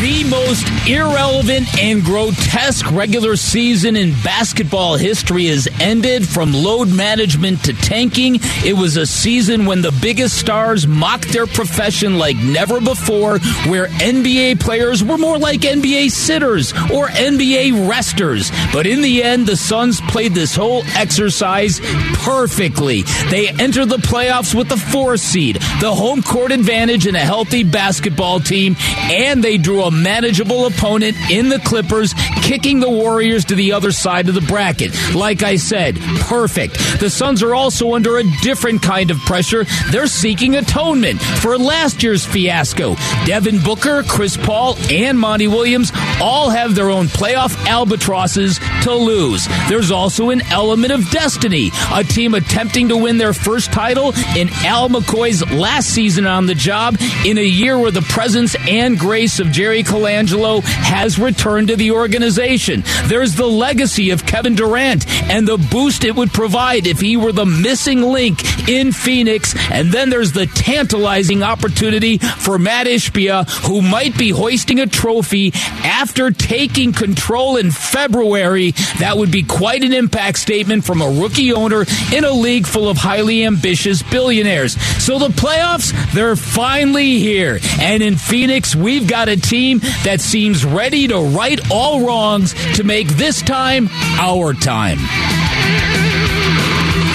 the most irrelevant and grotesque regular season in basketball history has ended from load management to tanking. It was a season when the biggest stars mocked their profession like never before, where NBA players were more like NBA sitters or NBA resters. But in the end, the Suns played this whole exercise perfectly. They entered the playoffs with the four seed, the home court advantage, and a healthy basketball team, and they drew a manageable opponent in the Clippers, kicking the Warriors to the other side of the bracket. Like I said, perfect. The Suns are also under a different kind of pressure. They're seeking atonement for last year's fiasco. Devin Booker, Chris Paul, and Monty Williams all have their own playoff albatrosses to lose. There's also an element of destiny. A team attempting to win their first title in Al McCoy's last season on the job in a year where the presence and grace of Jerry Colangelo has returned to the organization. There's the legacy of Kevin Durant and the boost it would provide if he were the missing link in Phoenix. And then there's the tantalizing opportunity for Matt Ishbia, who might be hoisting a trophy after taking control in February. That would be quite an impact statement from a rookie owner in a league full of highly ambitious billionaires. So the playoffs, they're finally here. And in Phoenix, we've got a team that seems ready to right all wrongs to make this time our time.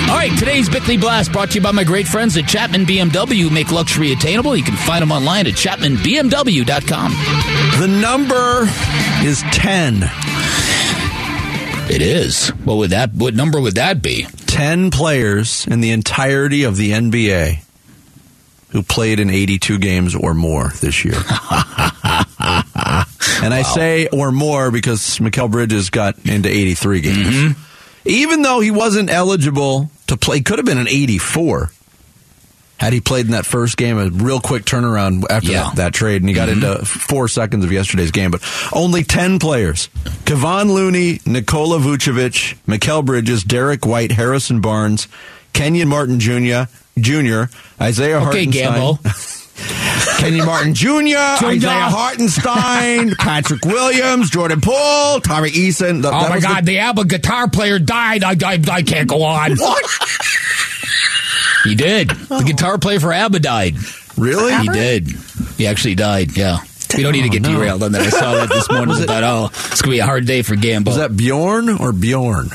All right, today's Bickley Blast brought to you by my great friends at Chapman BMW make luxury attainable. You can find them online at chapmanbmw.com. The number is 10. It is. What would that what number would that be? 10 players in the entirety of the NBA who played in 82 games or more this year. and I say or more because Mikal Bridges got into 83 games. Mm-hmm. Even though he wasn't eligible to play, could have been an 84 had he played in that first game, a real quick turnaround after yeah. that, that, trade, and he got mm-hmm. into four seconds of yesterday's game. But only 10 players Kevon Looney, Nikola Vucevic, Mikal Bridges, Derrick White, Harrison Barnes, Kenyon Martin Jr., Jr., Isaiah okay, Hartenstein. Kenny Martin Jr., Isaiah Hartenstein, Patrick Williams, Jordan Poole, Tari Eason. Oh the, oh my God, the, the ABBA guitar player died. I, I, I can't go on. What? he did. The guitar player for ABBA died. Really? He did. He actually died, yeah. We don't need to get oh, derailed on that. I saw that this morning. I thought, oh, it's going to be a hard day for Gamble. Was that Bjorn or Bjorn?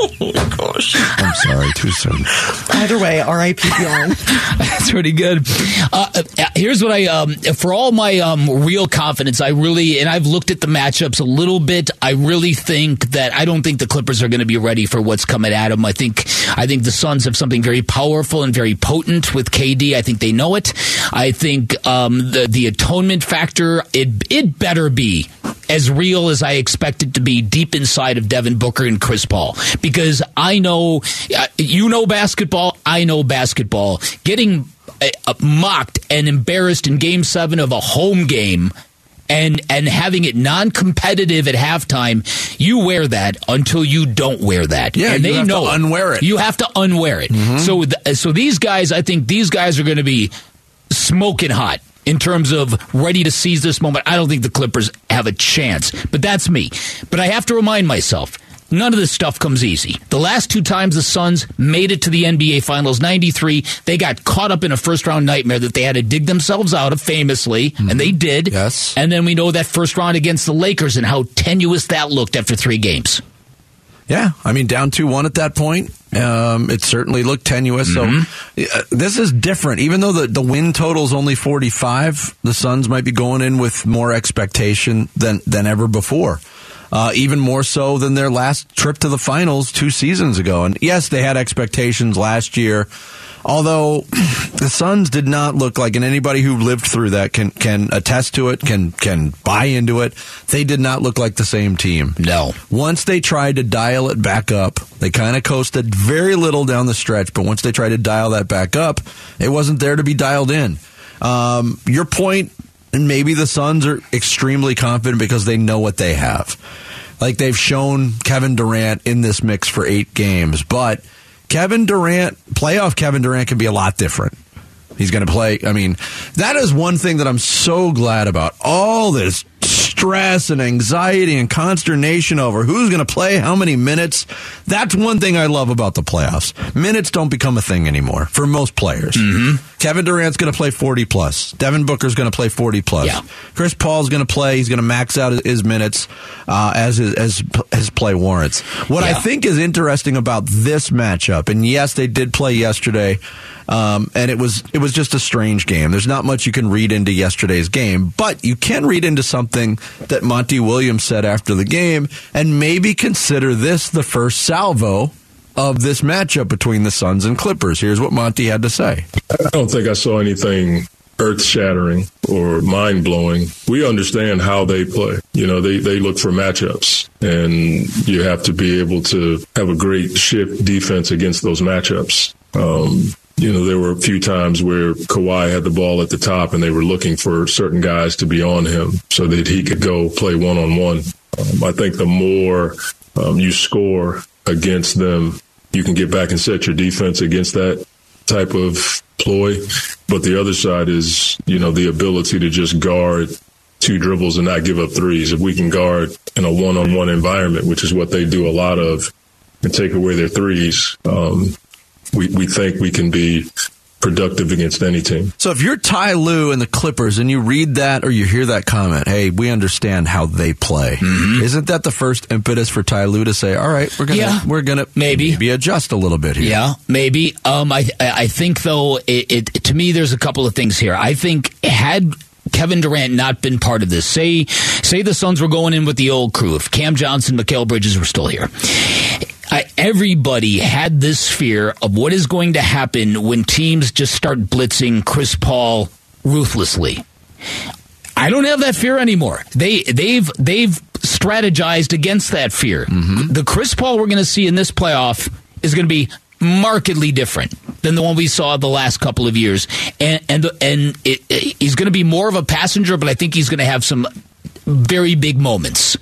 Oh gosh. I'm sorry, too soon. Either way, R.I.P. Bjorn. That's pretty good. Uh, uh, here's what I, um, for all my um, real confidence, I really, and I've looked at the matchups a little bit. I really think that I don't think the Clippers are going to be ready for what's coming at them. I think, I think the Suns have something very powerful and very potent with KD. I think they know it. I think um, the the atonement factor, it it better be as real as I expect it to be deep inside of Devin Booker and Chris Paul because I know uh, you know basketball, I know basketball. Getting uh, mocked and embarrassed in game 7 of a home game and and having it non-competitive at halftime, you wear that until you don't wear that. Yeah, and they know unwear it. You have to unwear it. Mm-hmm. So th- so these guys, I think these guys are going to be smoking hot in terms of ready to seize this moment. I don't think the Clippers have a chance, but that's me. But I have to remind myself. None of this stuff comes easy. The last two times the Suns made it to the NBA Finals, 93, they got caught up in a first round nightmare that they had to dig themselves out of famously, mm-hmm. and they did. Yes. And then we know that first round against the Lakers and how tenuous that looked after three games. Yeah, I mean, down 2 1 at that point. Um, it certainly looked tenuous. Mm-hmm. So uh, this is different. Even though the, the win total is only 45, the Suns might be going in with more expectation than, than ever before. Uh, even more so than their last trip to the finals two seasons ago. And yes, they had expectations last year Although the Suns did not look like, and anybody who lived through that can can attest to it, can can buy into it. They did not look like the same team. No. Once they tried to dial it back up, they kind of coasted very little down the stretch. But once they tried to dial that back up, it wasn't there to be dialed in. Um, your point, and maybe the Suns are extremely confident because they know what they have. Like they've shown Kevin Durant in this mix for eight games, but Kevin Durant, playoff Kevin Durant can be a lot different. He's going to play. I mean, that is one thing that I'm so glad about. All this stress and anxiety and consternation over who's going to play how many minutes. That's one thing I love about the playoffs. Minutes don't become a thing anymore for most players. Mm-hmm. Kevin Durant's going to play 40 plus. Devin Booker's going to play 40 plus. Yeah. Chris Paul's going to play. He's going to max out his minutes uh, as his, as his play warrants. What I think is interesting about this matchup, and yes, they did play yesterday, um, and it was it was just a strange game. There's not much you can read into yesterday's game, but you can read into something that Monty Williams said after the game, and maybe consider this the first salvo of this matchup between the Suns and Clippers. Here's what Monty had to say. I don't think I saw anything earth shattering or mind blowing. We understand how they play. You know, they, they look for matchups and you have to be able to have a great shift defense against those matchups. Um, you know, there were a few times where Kawhi had the ball at the top and they were looking for certain guys to be on him so that he could go play one on one. I think the more um, you score against them, you can get back and set your defense against that type of ploy. But the other side is, you know, the ability to just guard two dribbles and not give up threes. If we can guard in a one on one environment, which is what they do a lot of, and take away their threes, um, we, we think we can be productive against any team. So if you're Ty Lue and the Clippers and you read that or you hear that comment, hey, we understand how they play. Isn't that the first impetus for Ty Lue to say, all right, we're gonna Yeah, we're gonna maybe. maybe adjust a little bit here. Yeah, maybe. Um, I I think though it, it to me there's a couple of things here. I think had Kevin Durant not been part of this, say say the Suns were going in with the old crew, if Cam Johnson, Mikal Bridges were still here. I, everybody had this fear of what is going to happen when teams just start blitzing Chris Paul ruthlessly. I don't have that fear anymore. They they've they've strategized against that fear. Mm-hmm. The Chris Paul we're going to see in this playoff is going to be markedly different than the one we saw the last couple of years, and and and it, it- he's going to be more of a passenger, but I think he's going to have some very big moments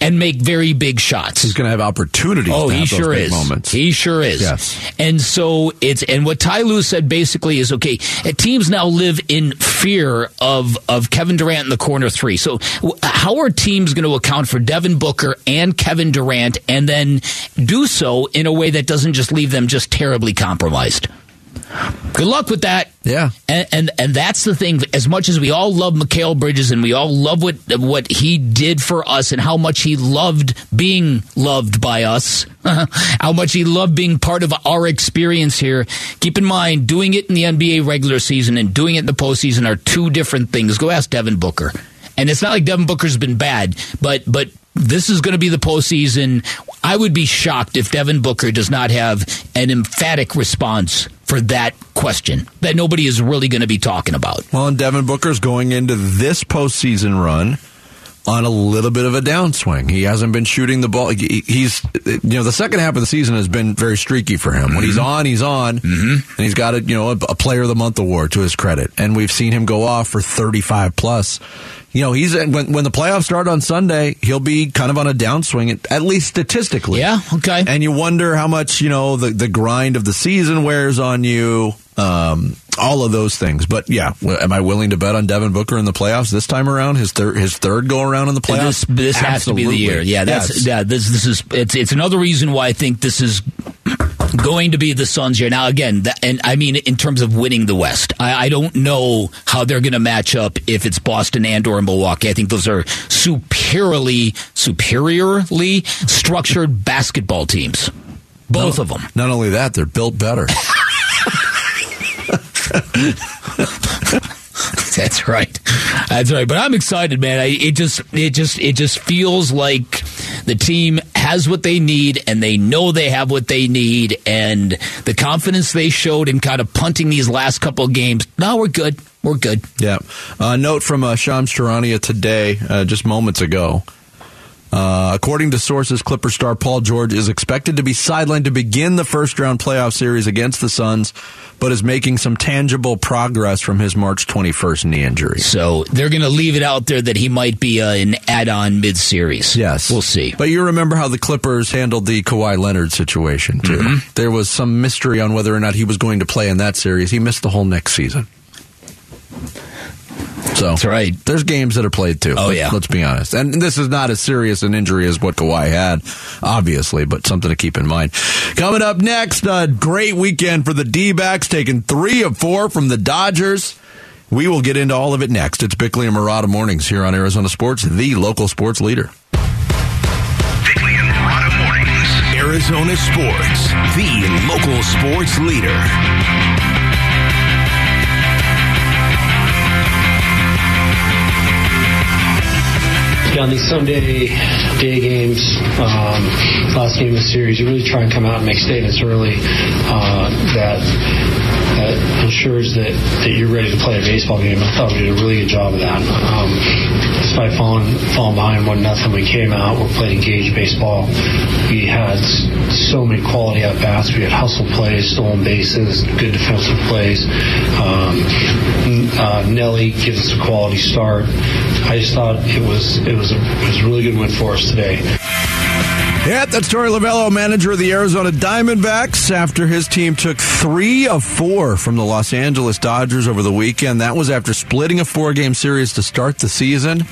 and make very big shots. He's gonna have opportunities Oh, to he sure is. moments. He sure is. Yes. And so it's and what Ty Lue said basically is okay. uh, Teams now live in fear of of Kevin Durant in the corner three. So how are teams going to account for Devin Booker and Kevin Durant, and then do so in a way that doesn't just leave them just terribly compromised? Good luck with that. Yeah. And, and and that's the thing. As much as we all love Mikal Bridges and we all love what what he did for us and how much he loved being loved by us, how much he loved being part of our experience here. Keep in mind, doing it in the NBA regular season and doing it in the postseason are two different things. Go ask Devin Booker. And it's not like Devin Booker's been bad, but but this is going to be the postseason. I would be shocked if Devin Booker does not have an emphatic response for that question that nobody is really going to be talking about. Well, and Devin Booker's going into this postseason run on a little bit of a downswing. He hasn't been shooting the ball. He's, you know, the second half of the season has been very streaky for him. When he's mm-hmm. on, he's on, mm-hmm. and he's got a, you know, a, a Player of the Month award to his credit. And we've seen him go off for 35 plus. You know, he's when when the playoffs start on Sunday, he'll be kind of on a downswing, at, at least statistically. Yeah, okay. And you wonder how much you know the the grind of the season wears on you. Um, all of those things, but yeah, am I willing to bet on Devin Booker in the playoffs this time around? His third, his third go around in the playoffs. This, this has to be the year. Yeah, that's Yes. yeah. This this is it's it's another reason why I think this is going to be the Suns year. Now again, that, and I mean in terms of winning the West, I, I don't know how they're going to match up if it's Boston and or Milwaukee. I think those are superiorly superiorly structured basketball teams. Both of them. Not only that, they're built better. That's right. That's right. But I'm excited, man. I, it just, it just, it just feels like the team has what they need, and they know they have what they need, and the confidence they showed in kind of punting these last couple of games. Now we're good. We're good. yeah. Uh, note from uh, Shams Charania today, uh, just moments ago. Uh, according to sources, Clipper star Paul George is expected to be sidelined to begin the first round playoff series against the Suns, but is making some tangible progress from his March 21st knee injury. So they're going to leave it out there that he might be uh, an add-on mid-series. Yes, we'll see. But you remember how the Clippers handled the Kawhi Leonard situation too. Mm-hmm. There was some mystery on whether or not he was going to play in that series. He missed the whole next season. So that's right. There's games that are played too. Oh yeah. Let's be honest. And this is not as serious an injury as what Kawhi had, obviously, but something to keep in mind. Coming up next, a great weekend for the D-backs, taking three of four from the Dodgers. We will get into all of it next. It's Bickley and Marotta Mornings here on Arizona Sports, the local sports leader. Bickley and Marotta Mornings. Arizona Sports, the local sports leader. On these Sunday day games, um, last game of the series, you really try and come out and make statements early uh, that that ensures that, that you're ready to play a baseball game. I thought we did a really good job of that. Um, despite falling falling behind one nothing, we came out. We played engaged baseball. We had so many quality at bats. We had hustle plays, stolen bases, good defensive plays. Um, uh, Nelly gives us a quality start. I just thought it was it was a, it was a really good win for us today. Yeah, that's Torey Lovullo, manager of the Arizona Diamondbacks, after his team took three of four from the Los Angeles Dodgers over the weekend. That was after splitting a four game series to start the season.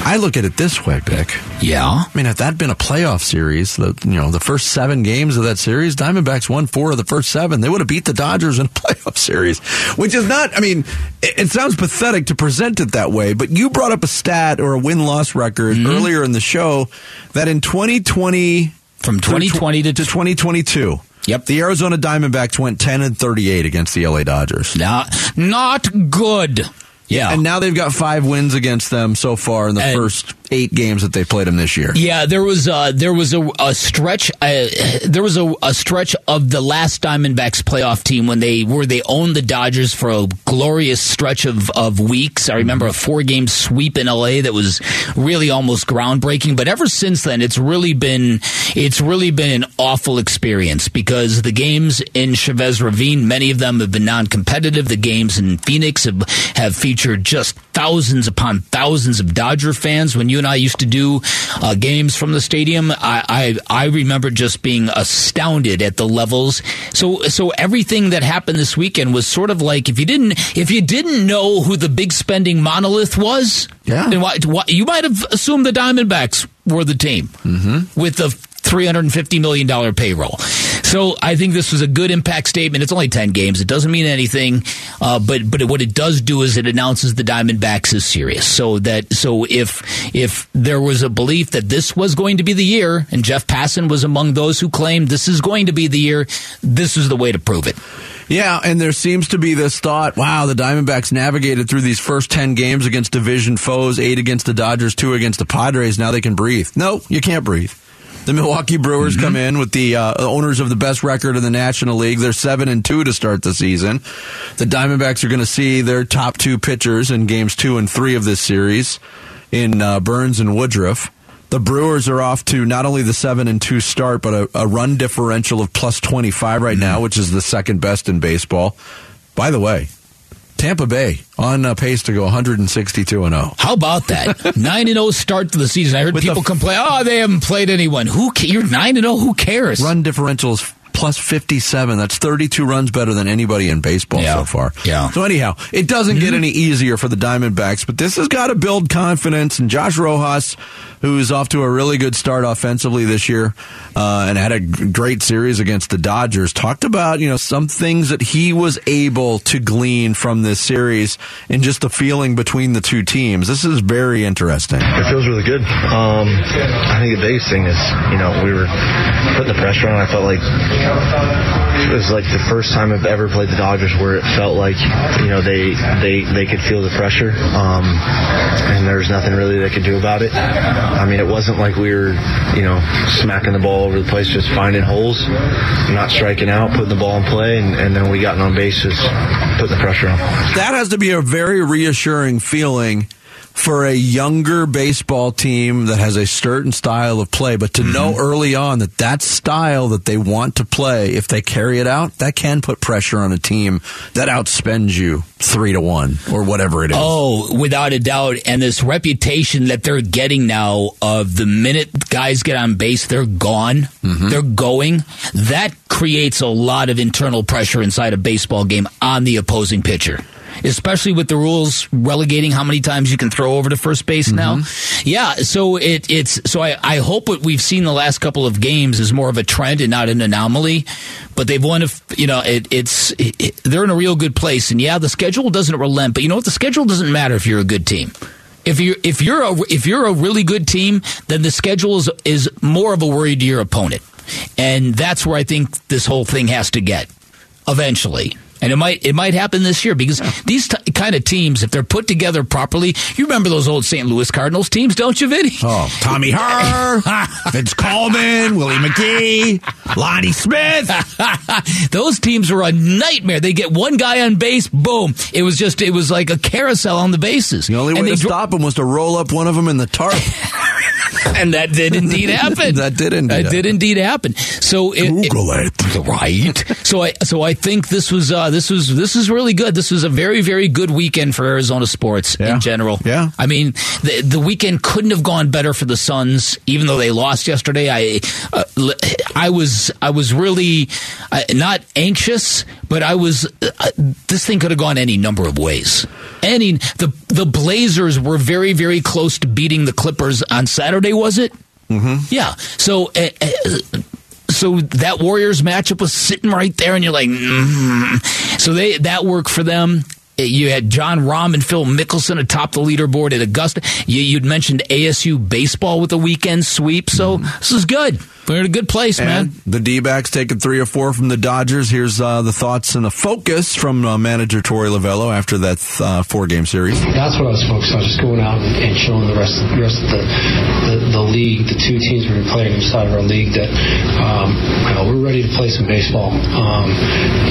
I look at it this way, Vic. Yeah. I mean, if that had been a playoff series, the you know, the first seven games of that series, Diamondbacks won four of the first seven. They would have beat the Dodgers in a playoff series. Which is not I mean, it, it sounds pathetic to present it that way, but you brought up a stat or a win loss record mm-hmm. earlier in the show that in twenty twenty from 2020 to, to 2022. Yep. The Arizona Diamondbacks went 10 and 38 against the LA Dodgers. Not, not good. Yeah. And now they've got five wins against them so far in the and, first eight games that they played them this year. Yeah, there was uh, there was a, a stretch uh, there was a, a, stretch of the last Diamondbacks playoff team when they were they owned the Dodgers for a glorious stretch of, of weeks. I remember a four game sweep in LA that was really almost groundbreaking. But ever since then, it's really been it's really been an awful experience because the games in Chavez Ravine, many of them have been non competitive. The games in Phoenix have have featured just thousands upon thousands of Dodger fans. When you and I used to do uh, games from the stadium, I, I, I remember just being astounded at the levels. So so everything that happened this weekend was sort of like if you didn't if you didn't know who the big spending monolith was, yeah, then why, why, you might have assumed the Diamondbacks were the team mm-hmm. with the $350 million payroll. So I think this was a good impact statement. It's only 10 games. It doesn't mean anything. Uh, but, but what it does do is it announces the Diamondbacks is serious. So that, so if, if there was a belief that this was going to be the year and Jeff Passan was among those who claimed this is going to be the year, this is the way to prove it. Yeah, and there seems to be this thought, wow, the Diamondbacks navigated through these first 10 games against division foes, 8 against the Dodgers, 2 against the Padres. Now they can breathe. No, you can't breathe. The Milwaukee Brewers mm-hmm. come in with the uh, owners of the best record in the National League. They're seven and two to start the season. The Diamondbacks are going to see their top two pitchers in games two and three of this series in uh, Burnes and Woodruff. The Brewers are off to not only the seven and two start, but a, a run differential of plus twenty five right mm-hmm. now, which is the second best in baseball. By the way, Tampa Bay on uh, pace to go 162 and 0. How about that? 9 and 0 start to the season. I heard With people complain, "Oh, they haven't played anyone." Who ca- you're 9 and 0, who cares? Run differentials plus 57. That's 32 runs better than anybody in baseball yeah. so far. Yeah. So anyhow, it doesn't mm-hmm. get any easier for the Diamondbacks, but this has got to build confidence and Josh Rojas who's off to a really good start offensively this year uh, and had a great series against the Dodgers, talked about you know some things that he was able to glean from this series and just the feeling between the two teams. This is very interesting. It feels really good. Um, I think the biggest thing is you know we were putting the pressure on. I felt like it was like the first time I've ever played the Dodgers where it felt like you know they they they could feel the pressure um, and there's nothing really they could do about it. I mean, it wasn't like we were, you know, smacking the ball over the place, just finding holes, not striking out, putting the ball in play, and, and then we got on bases, putting the pressure on. That has to be a very reassuring feeling for a younger baseball team that has a certain style of play, but to Mm-hmm. know early on that that style that they want to play, if they carry it out, that can put pressure on a team that outspends you three to one or whatever it is. Oh, without a doubt. And this reputation that they're getting now of the minute guys get on base, they're gone, they're going. That creates a lot of internal pressure inside a baseball game on the opposing pitcher. Especially with the rules relegating how many times you can throw over to first base now. Mm-hmm. Yeah, so it, it's so I, I hope what we've seen the last couple of games is more of a trend and not an anomaly. But they've won, a you know, it, it's it, it- they're in a real good place. And yeah, the schedule doesn't relent, but you know what? The schedule doesn't matter if you're a good team. If you're if you're a if you're a really good team, then the schedule is is more of a worry to your opponent, and that's where I think this whole thing has to get eventually. And it might it might happen this year because these t- kind of teams, if they're put together properly, you remember those old St. Louis Cardinals teams, don't you, Vinny? Oh, Tommy Herr, Vince Coleman, Willie McGee, Lonnie Smith. Those teams were a nightmare. They get one guy on base, boom. It was just it was like a carousel on the bases. The only And way they to dro- stop him was to roll up one of them in the tarp. and that did indeed happen. That did indeed That did happen. indeed happen. So it, Google it. right? So I so I think this was uh, this was this is really good. This was a very very good weekend for Arizona sports Yeah. in general. Yeah. I mean the the weekend couldn't have gone better for the Suns, even though they lost yesterday. I uh, I was I was really uh, not anxious, but I was. Uh, this thing could have gone any number of ways. Any the the Blazers were very very close to beating the Clippers on Saturday. Was it? Mm-hmm. Yeah. So. So that Warriors matchup was sitting right there, and you're like, mm. so they that worked for them. You had Jon Rahm and Phil Mickelson atop the leaderboard at Augusta. You, you'd mentioned ASU baseball with a weekend sweep, so this is good. We're in a good place, man. The D backs taking three or four from the Dodgers. Here's uh, the thoughts and the focus from uh, manager Torey Lovullo after that uh, four game series. That's what I was focused on, just going out and, and showing the rest, the rest of the, the, the league, the two teams we've been playing inside of our league, that um, you know, we're ready to play some baseball. Um,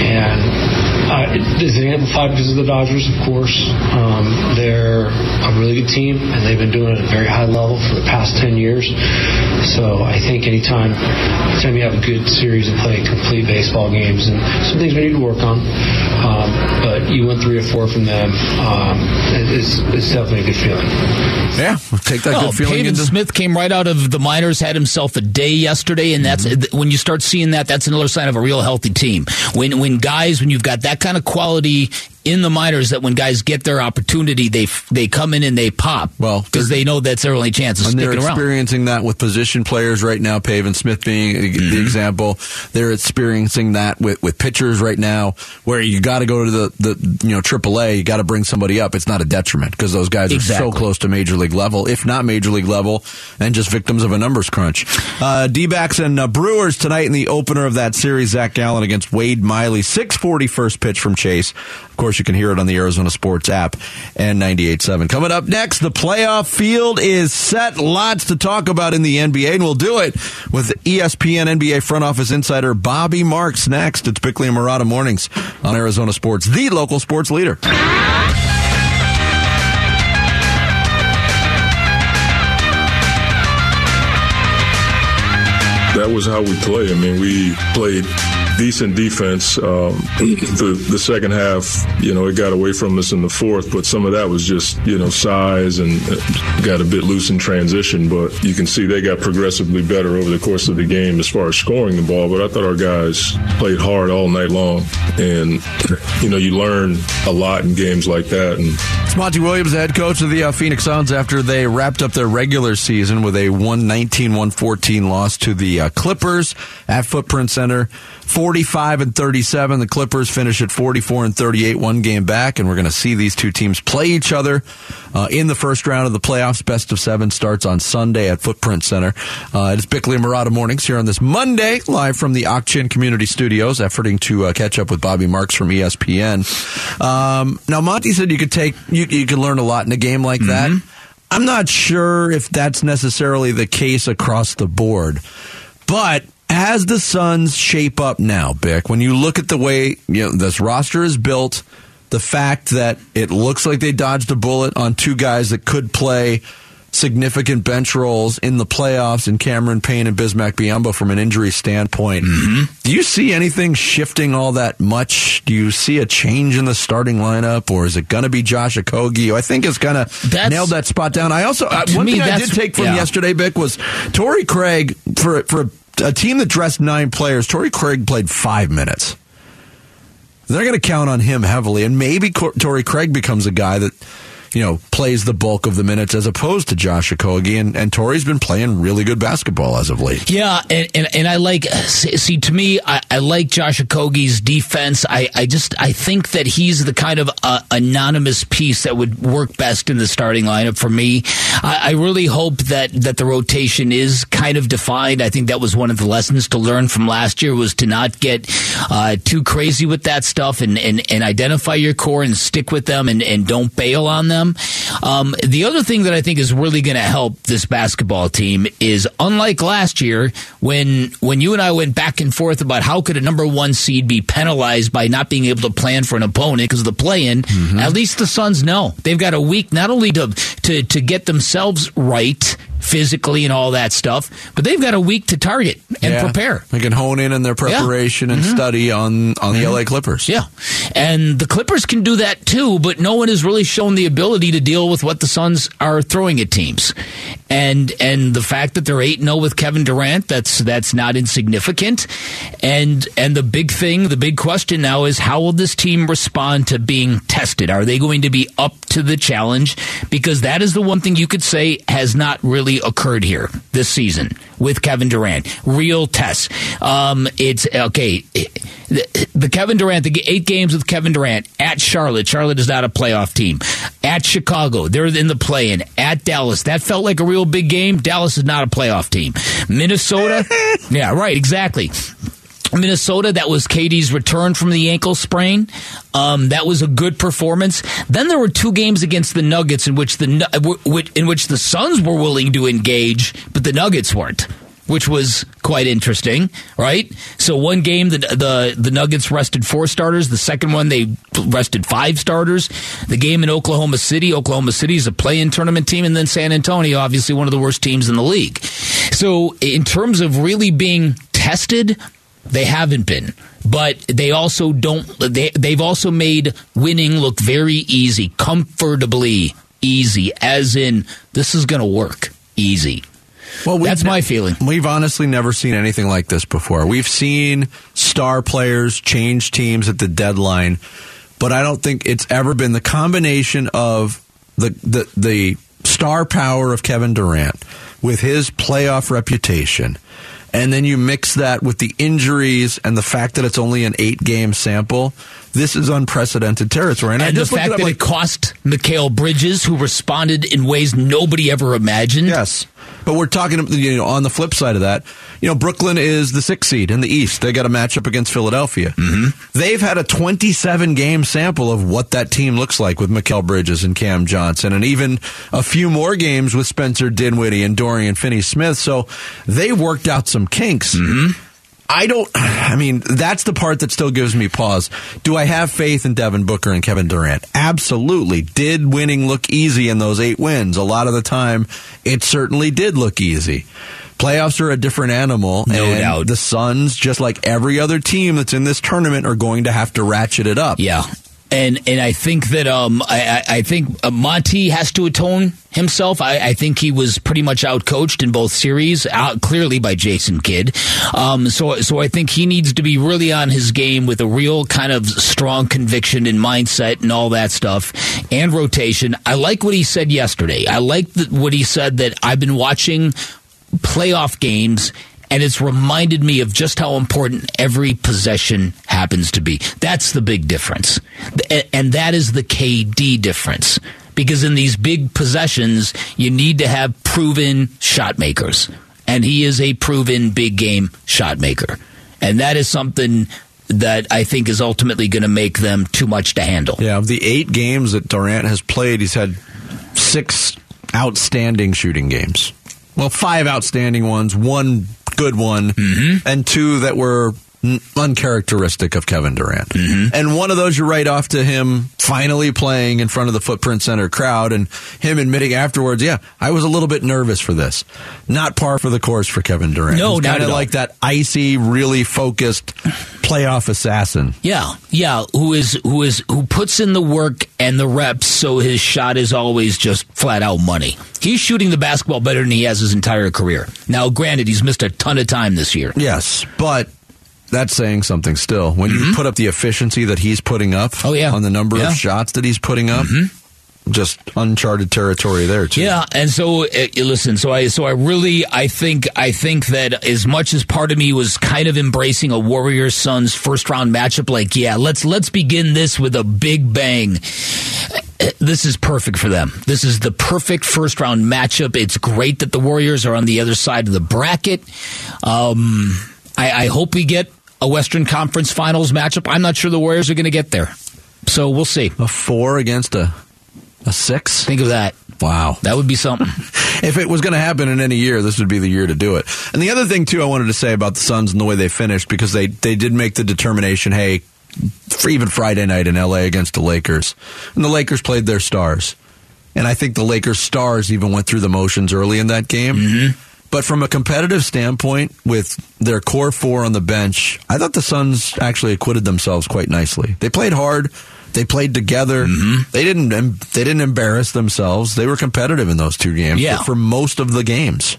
and uh, it is amplified because of the Dodgers, of course. Um, they're a really good team, and they've been doing it at a very high level for the past 10 years. So I think anytime, anytime you have a good series and play complete baseball games, and some things we need to work on, um, but you went three or four from them, um, it's, it's definitely a good feeling. Yeah, we'll take that Oh, good feeling Pavin into Smith came right out of the minors, had himself a day yesterday, and that's Mm-hmm. when you start seeing that. That's another sign of a real healthy team. When when guys, when you've got that kind of quality in the minors, that when guys get their opportunity, they f- they come in and they pop. Well, because they know that's their only chance of And they're sticking around. experiencing that with position players right now. Pavin Smith being Mm-hmm. the example. They're experiencing that with, with pitchers right now, where you got to go to the, the you know AAA. You got to bring somebody up. It's not a detriment because those guys are Exactly. so close to major league level, if not major league level, and just victims of a numbers crunch. Uh, D-backs and uh, Brewers tonight in the opener of that series. Zach Gallen against Wade Miley. 6:40 first pitch from Chase. Of course, you can hear it on the Arizona Sports app and 98.7. Coming up next, the playoff field is set. Lots to talk about in the NBA, and we'll do it with ESPN NBA front office insider Bobby Marks next. It's Bickley and Marotta Mornings on Arizona Sports, the local sports leader. that was how we play. I mean, we played decent defense. Um, the the second half, you know, it got away from us in the fourth, but some of that was just you know size and uh, got a bit loose in transition. But you can see they got progressively better over the course of the game as far as scoring the ball. But I thought our guys played hard all night long, and you know, you learn a lot in games like that. And It's Monty Williams, the head coach of the uh, Phoenix Suns, after they wrapped up their regular season with a 119 114 loss to the uh, Clippers at Footprint Center. 45 and 37. The Clippers finish at 44 and 38, one game back, and we're going to see these two teams play each other uh, in the first round of the playoffs. Best of seven starts on Sunday at Footprint Center. Uh, it's Bickley and Marotta mornings here on this Monday, live from the Ak-Chin Community Studios, efforting to uh, catch up with Bobby Marks from ESPN. Um, now, Monty said you could take you, you could learn a lot in a game like that. I'm not sure if that's necessarily the case across the board, but as the Suns shape up now, Bick, when you look at the way you know this roster is built, the fact that it looks like they dodged a bullet on two guys that could play significant bench roles in the playoffs in Cameron Payne and Bismack Biyombo from an injury standpoint. Mm-hmm. Do you see anything shifting all that much? Do you see a change in the starting lineup, or is it going to be Josh Okogie? I think it's kind of nailed that spot down. I also uh, one me, thing I did take from yeah. yesterday, Bick, was Torrey Craig for for a, team that dressed nine players. Torrey Craig played five minutes. They're going to count on him heavily, and maybe Torrey Craig becomes a guy that you know plays the bulk of the minutes as opposed to Josh Okogie. And, and Torrey's been playing really good basketball as of late. Yeah, and, and, and I like see to me I, I like Josh Okogie's defense. I, I just I think that he's the kind of uh, anonymous piece that would work best in the starting lineup for me. I, I really hope that that the rotation is kind of defined. I think that was one of the lessons to learn from last year was to not get uh, too crazy with that stuff and, and, and identify your core and stick with them and, and don't bail on them. Um, the other thing that I think is really going to help this basketball team is unlike last year when when you and I went back and forth about how could a number one seed be penalized by not being able to plan for an opponent because of the play-in. At least the Suns know they've got a week not only to to to get themselves right physically and all that stuff, but they've got a week to target and Yeah. prepare. They can hone in on their preparation and mm-hmm. study on on the mm-hmm. LA Clippers. Yeah. And the Clippers can do that too, but no one has really shown the ability to deal with what the Suns are throwing at teams. And and the fact that they're 8 0 with Kevin Durant, that's that's not insignificant. And and the big thing, the big question now is how will this team respond to being tested? Are they going to be up to the challenge? Because that is the one thing you could say has not really occurred here this season with Kevin Durant. Real tests. Um, it's okay. The, the Kevin Durant, the eight games with Kevin Durant at Charlotte. Charlotte is not a playoff team. At Chicago, they're in the play-in. At Dallas, that felt like a real big game. Dallas is not a playoff team. Minnesota, yeah, right, exactly. Minnesota, that was KD's return from the ankle sprain. Um, that was a good performance. Then there were two games against the Nuggets in which the in which the Suns were willing to engage, but the Nuggets weren't, which was quite interesting, right? So one game the the the Nuggets rested four starters. The second one they rested five starters. The game in Oklahoma City, Oklahoma City is a play-in tournament team, and then San Antonio, obviously one of the worst teams in the league. So in terms of really being tested. They haven't been, but they also don't. They they've also made winning look very easy, comfortably easy. As in, this is going to work easy. Well, That's my feeling. We've honestly never seen anything like this before. We've seen star players change teams at the deadline, but I don't think it's ever been the combination of the the, the star power of Kevin Durant with his playoff reputation. And then you mix that with the injuries and the fact that it's only an eight game sample. This is unprecedented territory. And, And the just looked fact that like, it cost Mikal Bridges, who responded in ways nobody ever imagined. Yes. But we're talking you know, on the flip side of that. You know, Brooklyn is the sixth seed in the East. They got a matchup against Philadelphia. Mm-hmm. They've had a 27 game sample of what that team looks like with Mikal Bridges and Cam Johnson, and even a few more games with Spencer Dinwiddie and Dorian Finney Smith. So they worked out some kinks. I don't. I mean, that's the part that still gives me pause. Do I have faith in Devin Booker and Kevin Durant? Absolutely. Did winning look easy in those eight wins? A lot of the time, it certainly did look easy. Playoffs are a different animal, No and doubt. the Suns, just like every other team that's in this tournament, are going to have to ratchet it up. Yeah. And and I think that um I, I think uh, Monty has to atone himself. I, I think he was pretty much outcoached in both series, out clearly by Jason Kidd. Um, so so I think he needs to be really on his game with a real kind of strong conviction and mindset and all that stuff and rotation. I like what he said yesterday. I like what he said that I've been watching playoff games and it's reminded me of just how important every possession happens to be. That's the big difference. And that is the KD difference. Because in these big possessions, you need to have proven shot makers. And he is a proven big game shot maker. And that is something that I think is ultimately going to make them too much to handle. Yeah, of the eight games that Durant has played, he's had six outstanding shooting games. Well, five outstanding ones, one good one, mm-hmm. and two that were uncharacteristic of Kevin Durant. Mm-hmm. And one of those you write off to him finally playing in front of the Footprint Center crowd and him admitting afterwards, yeah, I was a little bit nervous for this. Not par for the course for Kevin Durant. No, kinda like that icy, really focused playoff assassin. Yeah, yeah. Who is who is who puts in the work and the reps, so his shot is always just flat out money. He's shooting the basketball better than he has his entire career. Now, granted, he's missed a ton of time this year. Yes, but that's saying something still. When you put up the efficiency that he's putting up Mm-hmm. Oh, yeah. on the number Yeah. Mm-hmm. of shots that he's putting up, just uncharted territory there, too. Yeah, and so uh, listen, so I so I really I think I think that as much as part of me was kind of embracing a Warriors Suns first round matchup, like yeah, let's let's begin this with a big bang. This is perfect for them. This is the perfect first round matchup. It's great that the Warriors are on the other side of the bracket. Um, I, I hope we get a Western Conference Finals matchup. I'm not sure the Warriors are going to get there, so we'll see. A four against a, a six? Think of that. Wow. That would be something. if it was going to happen in any year, this would be the year to do it. And the other thing too, I wanted to say about the Suns and the way they finished because they they did make the determination. Hey, for even Friday night in LA against the Lakers, and the Lakers played their stars, and I think the Lakers stars even went through the motions early in that game. Mm-hmm. But from a competitive standpoint, with their core four on the bench, I thought the Suns actually acquitted themselves quite nicely. They played hard. They played together. Mm-hmm. They didn't. They didn't embarrass themselves. They were competitive in those two games. Yeah. for, most of the games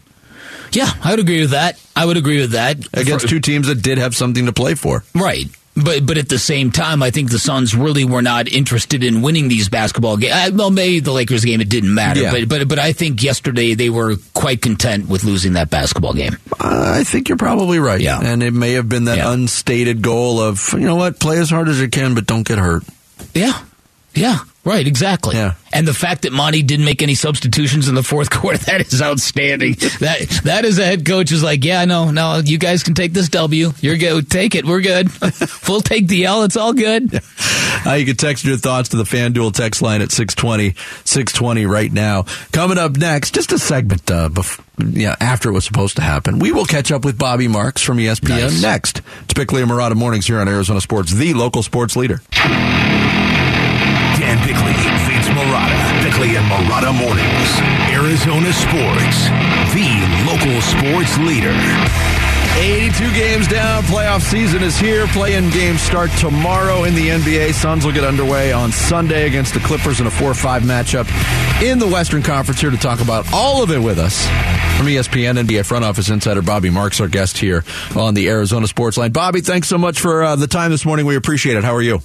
Yeah, I would agree with that. I would agree with that. against two teams that did have something to play for. right. But but at the same time, I think the Suns really were not interested in winning these basketball games. Well, maybe the Lakers game it didn't matter, Yeah. but but but I think yesterday they were quite content with losing that basketball game. Uh, I think you're probably right. Yeah. and it may have been that Yeah. unstated goal of you know what, play as hard as you can, but don't get hurt. Yeah, yeah, right, exactly. Yeah. And the fact that Monty didn't make any substitutions in the fourth quarter that is outstanding. that that is a head coach is like, yeah, no, no, you guys can take this W. You're good. Take it. We're good. we'll take the L. It's all good. Uh, you can text your thoughts to the FanDuel text line at 620, 620 right now. Coming up next, just a segment uh, bef- yeah, after it was supposed to happen. We will catch up with Bobby Marks from ESPN Nice. next. It's Bickley and Marotta Mornings here on Arizona Sports, the local sports leader. Dan Bickley, Vince Marotta, Bickley and Marotta Mornings. Arizona Sports, the local sports leader. 82 games down. Playoff season is here. Playing games start tomorrow in the NBA. Suns will get underway on Sunday against the Clippers in a 4 5 matchup in the Western Conference. Here to talk about all of it with us from ESPN NBA front office insider Bobby Marks, our guest here on the Arizona Sports Line. Bobby, thanks so much for uh, the time this morning. We appreciate it. How are you?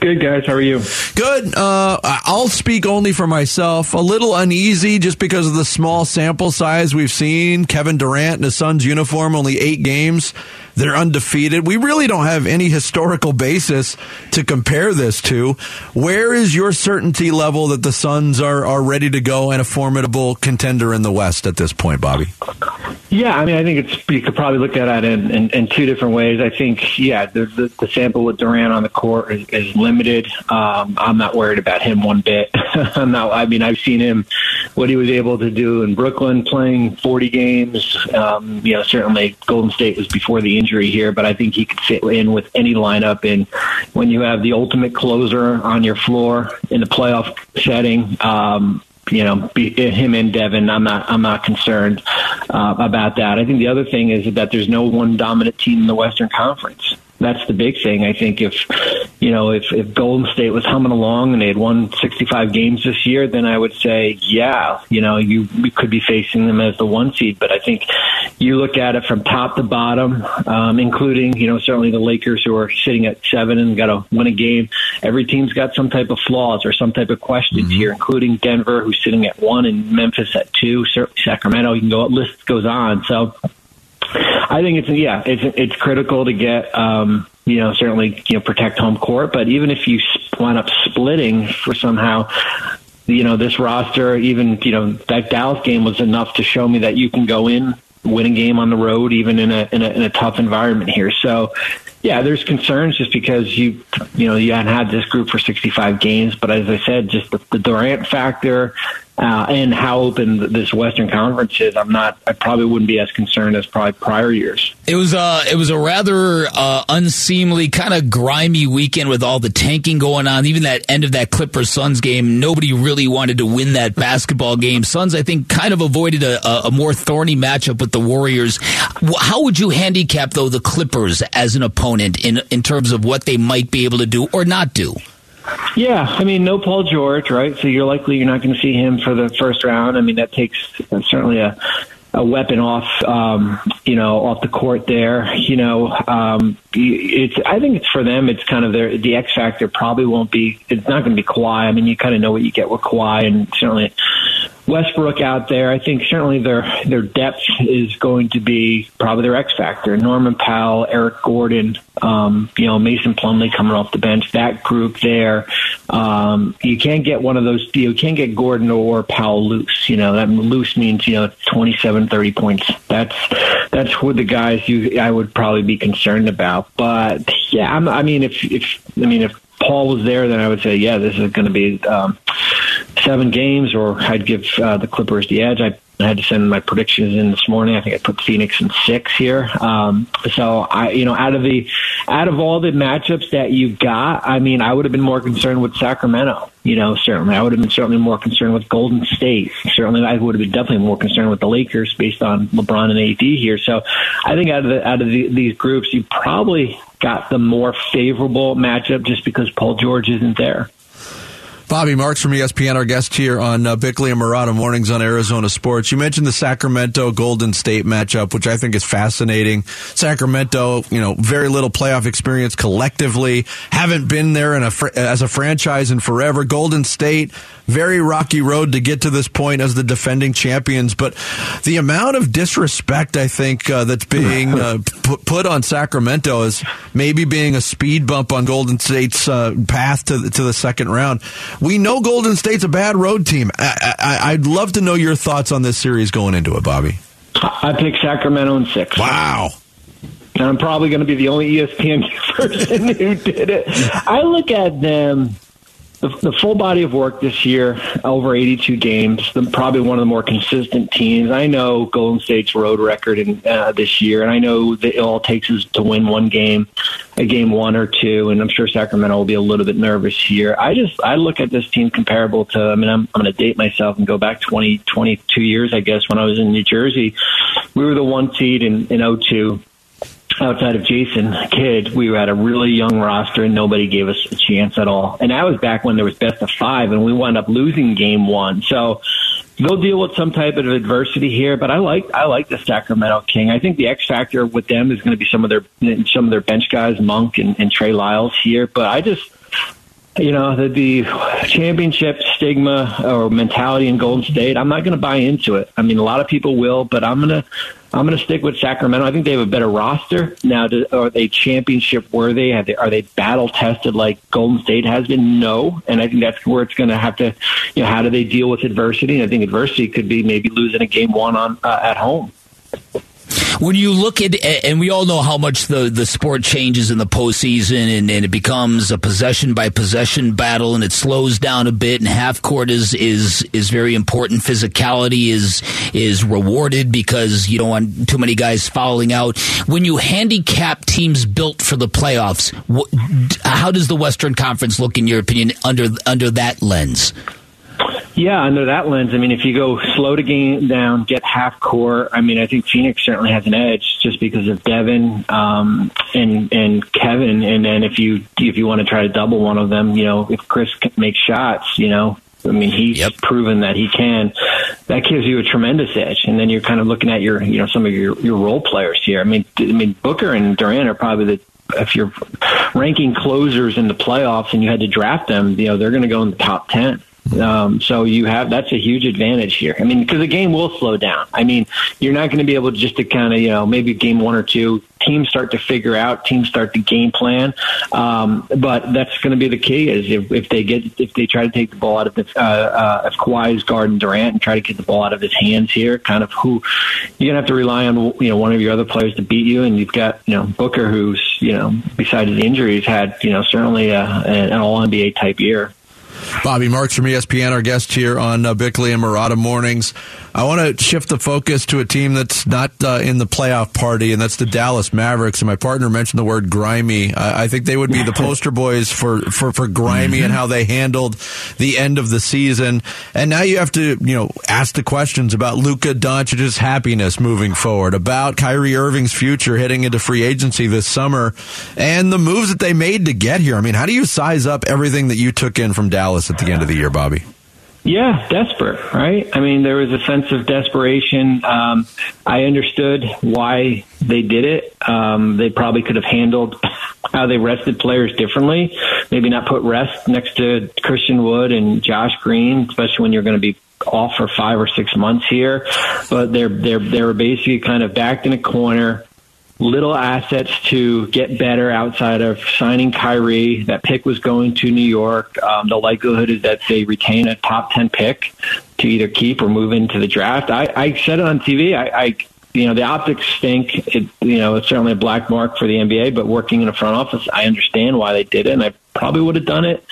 Good guys, how are you? Good. Uh, I'll speak only for myself. A little uneasy just because of the small sample size we've seen. Kevin Durant in his Suns uniform, only eight games. They're undefeated. We really don't have any historical basis to compare this to. Where is your certainty level that the Suns are, are ready to go and a formidable contender in the West at this point, Bobby? Yeah, I mean, I think it's you could probably look at it in, in, in two different ways. I think, yeah, the, the, the sample with Durant on the court is, is limited. Um, I'm not worried about him one bit. I'm not. I mean, I've seen him what he was able to do in Brooklyn, playing 40 games. Um, you know, certainly Golden State was before the injury here, but I think he could fit in with any lineup. And when you have the ultimate closer on your floor in the playoff setting. Um, you know, be, him and Devin. I'm not. I'm not concerned uh, about that. I think the other thing is that there's no one dominant team in the Western Conference. That's the big thing. I think if you know if if Golden State was humming along and they had won 65 games this year, then I would say, yeah, you know, you, you could be facing them as the one seed. But I think you look at it from top to bottom, um, including you know certainly the Lakers who are sitting at seven and got to win a game. Every team's got some type of flaws or some type of questions here, including Denver who's sitting at one and Memphis at two, Sacramento. You can go list goes on. So I think it's yeah, it's it's critical to get um, you know certainly you know protect home court, but even if you wind up splitting for somehow. You know this roster, even you know that Dallas game was enough to show me that you can go in, win a game on the road, even in a in a, in a tough environment here. So, yeah, there's concerns just because you you know you hadn't had this group for 65 games, but as I said, just the, the Durant factor uh, and how open this Western Conference is, I'm not. I probably wouldn't be as concerned as probably prior years. It was a it was a rather uh, unseemly, kind of grimy weekend with all the tanking going on. Even that end of that Clippers Suns game, nobody really wanted to win that basketball game. Suns, I think, kind of avoided a, a more thorny matchup with the Warriors. How would you handicap though the Clippers as an opponent in in terms of what they might be able to do or not do? Yeah, I mean, no Paul George, right? So you're likely you're not going to see him for the first round. I mean, that takes certainly a a weapon off, um, you know, off the court there. You know, um, it's. I think it's for them. It's kind of their the X factor. Probably won't be. It's not going to be Kawhi. I mean, you kind of know what you get with Kawhi, and certainly Westbrook out there. I think certainly their their depth is going to be probably their X factor. Norman Powell, Eric Gordon, um, you know Mason Plumlee coming off the bench. That group there, um, you can't get one of those. You can't get Gordon or Powell loose. You know that loose means you know 27, 30 points. That's that's what the guys you I would probably be concerned about. But yeah, I'm, I mean if if I mean if Paul was there, then I would say yeah, this is going to be. Um, seven games, or I'd give uh, the Clippers the edge. I, had to send my predictions in this morning. I think I put Phoenix in six here. Um, so I, you know, out of the out of all the matchups that you got, I mean, I would have been more concerned with Sacramento. You know, certainly, I would have been certainly more concerned with Golden State. Certainly, I would have been definitely more concerned with the Lakers based on LeBron and AD here. So, I think out of the, out of the, these groups, you probably got the more favorable matchup just because Paul George isn't there. Bobby Marks from ESPN, our guest here on uh, Bickley and Marotta Mornings on Arizona Sports. You mentioned the Sacramento Golden State matchup, which I think is fascinating. Sacramento, you know, very little playoff experience collectively, haven't been there in a fr- as a franchise in forever. Golden State, very rocky road to get to this point as the defending champions, but the amount of disrespect I think uh, that's being uh, put, put on Sacramento is maybe being a speed bump on Golden State's uh, path to to the second round. We know Golden State's a bad road team. I, would love to know your thoughts on this series going into it, Bobby. I picked Sacramento in six. Wow. And I'm probably going to be the only ESPN person who did it. I look at them the, the, full body of work this year, over 82 games, the, probably one of the more consistent teams. I know Golden State's road record in, uh, this year, and I know that it all takes is to win one game, a game one or two, and I'm sure Sacramento will be a little bit nervous here. I just I look at this team comparable to. I mean, I'm, I'm going to date myself and go back 20, 22 years, I guess, when I was in New Jersey. We were the one seed in in 02 outside of Jason Kidd, we had a really young roster and nobody gave us a chance at all. And that was back when there was best of five and we wound up losing game one. So they'll deal with some type of adversity here, but I like I like the Sacramento King. I think the X factor with them is going to be some of their some of their bench guys, Monk and, and Trey Lyles here. But I just you know, the, the championship stigma or mentality in Golden State, I'm not going to buy into it. I mean, a lot of people will, but I'm going to I'm going to stick with Sacramento. I think they have a better roster now. Do, Are they championship worthy? They, are they battle tested like Golden State has been? No, and I think that's where it's going to have to. You know, how do they deal with adversity? And I think adversity could be maybe losing a game one on uh, at home when you look at, and we all know how much the, the sport changes in the postseason and, and it becomes a possession by possession battle and it slows down a bit and half court is, is, is very important. Physicality is, is rewarded because you don't want too many guys fouling out. When you handicap teams built for the playoffs, how does the Western Conference look in your opinion under, under that lens? Yeah, under that lens, I mean, if you go slow to gain down, get half court, I mean, I think Phoenix certainly has an edge just because of Devin um, and and Kevin, and then if you if you want to try to double one of them, you know, if Chris makes shots, you know, I mean, he's yep. proven that he can. That gives you a tremendous edge, and then you're kind of looking at your, you know, some of your your role players here. I mean, I mean, Booker and Durant are probably the if you're ranking closers in the playoffs and you had to draft them, you know, they're going to go in the top ten. Um, so you have that's a huge advantage here. I mean, because the game will slow down. I mean, you're not going to be able to just to kind of you know maybe game one or two teams start to figure out, teams start to game plan. Um, but that's going to be the key is if, if they get if they try to take the ball out of the uh, uh, if Kawhi's guarding Durant and try to get the ball out of his hands here, kind of who you're going to have to rely on you know one of your other players to beat you, and you've got you know Booker who's you know besides the injuries had you know certainly a, an All NBA type year. Bobby Marks from ESPN, our guest here on uh, Bickley and Marotta Mornings. I want to shift the focus to a team that's not uh, in the playoff party, and that's the Dallas Mavericks. And my partner mentioned the word grimy. I, I think they would be the poster boys for, for, for grimy mm-hmm. and how they handled the end of the season. And now you have to, you know, ask the questions about Luka Doncic's happiness moving forward, about Kyrie Irving's future heading into free agency this summer, and the moves that they made to get here. I mean, how do you size up everything that you took in from Dallas at the end of the year, Bobby? Yeah, desperate, right? I mean, there was a sense of desperation. Um, I understood why they did it. Um, they probably could have handled how they rested players differently. Maybe not put rest next to Christian Wood and Josh Green, especially when you're going to be off for five or six months here. But they're they're they were basically kind of backed in a corner little assets to get better outside of signing Kyrie. That pick was going to New York. Um, the likelihood is that they retain a top 10 pick to either keep or move into the draft. I, I said it on TV. I, I you know, the optics stink. It, you know, it's certainly a black mark for the NBA, but working in a front office, I understand why they did it, and I probably would have done it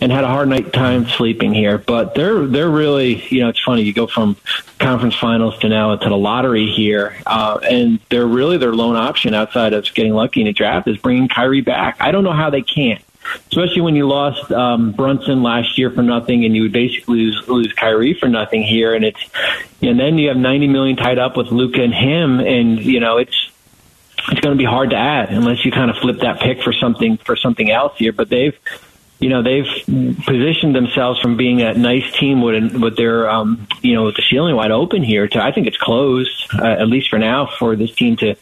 and had a hard night time sleeping here. But they're they're really you know it's funny you go from conference finals to now to the lottery here, uh, and they're really their lone option outside of getting lucky in a draft is bringing Kyrie back. I don't know how they can't. Especially when you lost um, Brunson last year for nothing, and you would basically lose, lose Kyrie for nothing here, and it's and then you have ninety million tied up with Luka and him, and you know it's it's going to be hard to add unless you kind of flip that pick for something for something else here. But they've you know they've positioned themselves from being a nice team with with their um, you know with the ceiling wide open here to I think it's closed uh, at least for now for this team to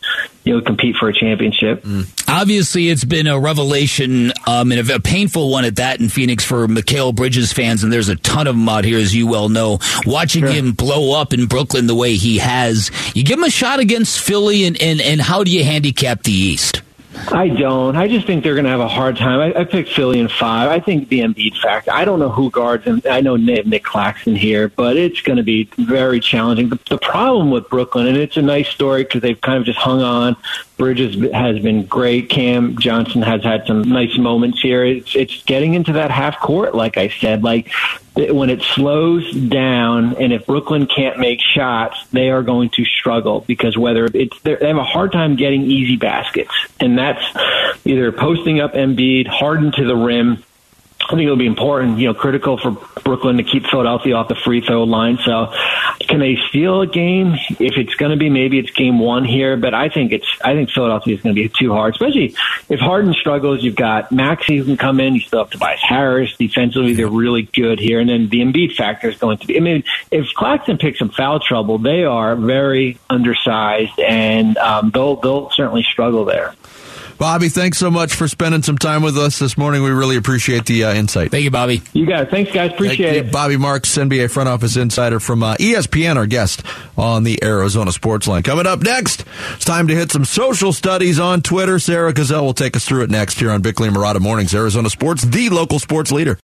you know compete for a championship. Mm. Obviously, it's been a revelation um, and a, a, painful one at that in Phoenix for Mikal Bridges fans, and there's a ton of them out here, as you well know. Watching sure. him blow up in Brooklyn the way he has, you give him a shot against Philly, and, and, and how do you handicap the East? I don't. I just think they're going to have a hard time. I, I picked Philly in five. I think the Embiid factor. I don't know who guards him. I know Nick, Nic Claxton here, but it's going to be very challenging. The, the problem with Brooklyn, and it's a nice story because they've kind of just hung on. Bridges has been great. Cam Johnson has had some nice moments here. It's it's getting into that half court, like I said. Like when it slows down, and if Brooklyn can't make shots, they are going to struggle because whether it's they have a hard time getting easy baskets, and that's either posting up Embiid, Harden to the rim I think it'll be important, you know, critical for Brooklyn to keep Philadelphia off the free throw line. So, can they steal a game? If it's going to be, maybe it's game one here. But I think it's, I think Philadelphia is going to be too hard, especially if Harden struggles. You've got Maxey who can come in. You still have Tobias Harris. Defensively, they're really good here, and then the Embiid factor is going to be. I mean, if Claxton picks some foul trouble, they are very undersized, and um, they'll they'll certainly struggle there. Bobby, thanks so much for spending some time with us this morning. We really appreciate the uh, insight. Thank you, Bobby. You got it. Thanks, guys. Appreciate it. Bobby Marks, NBA front office insider from uh, ESPN, our guest on the Arizona Sports Line. Coming up next, it's time to hit some social studies on Twitter. Sarah Gazelle will take us through it next here on Bickley and Marotta Mornings, Arizona Sports, the local sports leader.